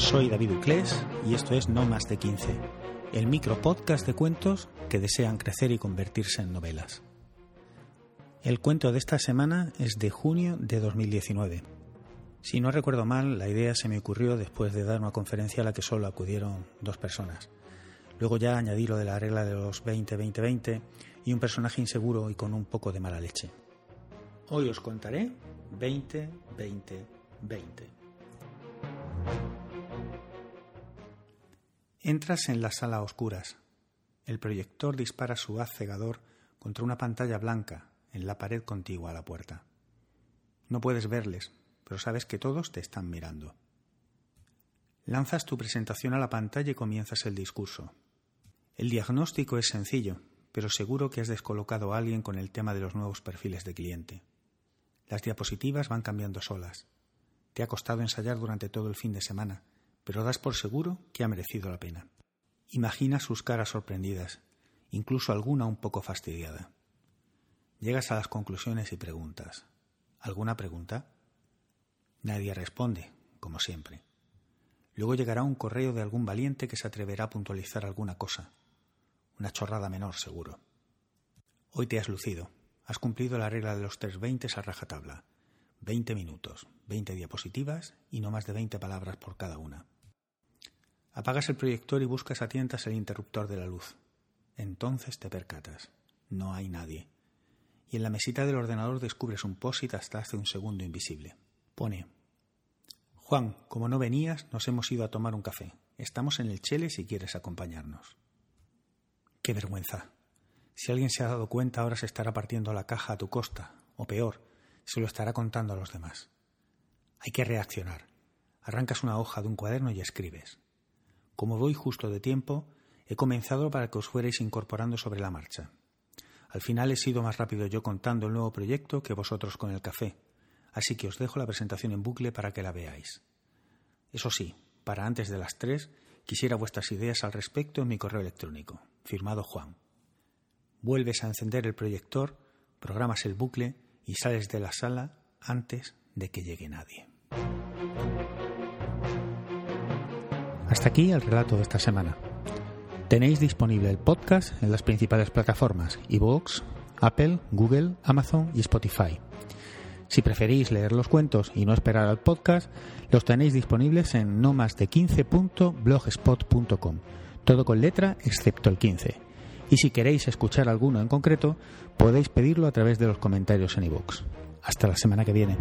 Soy David Uclés y esto es No Más de 15, el micro podcast de cuentos que desean crecer y convertirse en novelas. El cuento de esta semana es de junio de 2019. Si no recuerdo mal, la idea se me ocurrió después de dar una conferencia a la que solo acudieron dos personas. Luego ya añadí lo de la regla de los 20-20-20 y un personaje inseguro y con un poco de mala leche. Hoy os contaré 20-20-20. Entras en la sala a oscuras. El proyector dispara su haz cegador contra una pantalla blanca en la pared contigua a la puerta. No puedes verles, pero sabes que todos te están mirando. Lanzas tu presentación a la pantalla y comienzas el discurso. El diagnóstico es sencillo, pero seguro que has descolocado a alguien con el tema de los nuevos perfiles de cliente. Las diapositivas van cambiando solas. Te ha costado ensayar durante todo el fin de semana, pero das por seguro que ha merecido la pena. Imagina sus caras sorprendidas, incluso alguna un poco fastidiada. Llegas a las conclusiones y preguntas. ¿Alguna pregunta? Nadie responde, como siempre. Luego llegará un correo de algún valiente que se atreverá a puntualizar alguna cosa. Una chorrada menor, seguro. Hoy te has lucido. Has cumplido la regla de los tres veintes a rajatabla. Veinte minutos, veinte diapositivas y no más de veinte palabras por cada una. Apagas el proyector y buscas a tientas el interruptor de la luz. Entonces te percatas. No hay nadie. Y en la mesita del ordenador descubres un POSIT hasta hace un segundo invisible. Pone Juan, como no venías, nos hemos ido a tomar un café. Estamos en el Chele si quieres acompañarnos. Qué vergüenza. Si alguien se ha dado cuenta, ahora se estará partiendo la caja a tu costa, o peor, se lo estará contando a los demás. Hay que reaccionar. Arrancas una hoja de un cuaderno y escribes. Como voy justo de tiempo, he comenzado para que os fuerais incorporando sobre la marcha. Al final he sido más rápido yo contando el nuevo proyecto que vosotros con el café, así que os dejo la presentación en bucle para que la veáis. Eso sí, para antes de las tres, quisiera vuestras ideas al respecto en mi correo electrónico. Firmado Juan. Vuelves a encender el proyector, programas el bucle y sales de la sala antes de que llegue nadie. Hasta aquí el relato de esta semana. Tenéis disponible el podcast en las principales plataformas iVoox, Apple, Google, Amazon y Spotify. Si preferís leer los cuentos y no esperar al podcast, los tenéis disponibles en no más de 15.blogspot.com, todo con letra excepto el 15. Y si queréis escuchar alguno en concreto, podéis pedirlo a través de los comentarios en iVoox. Hasta la semana que viene.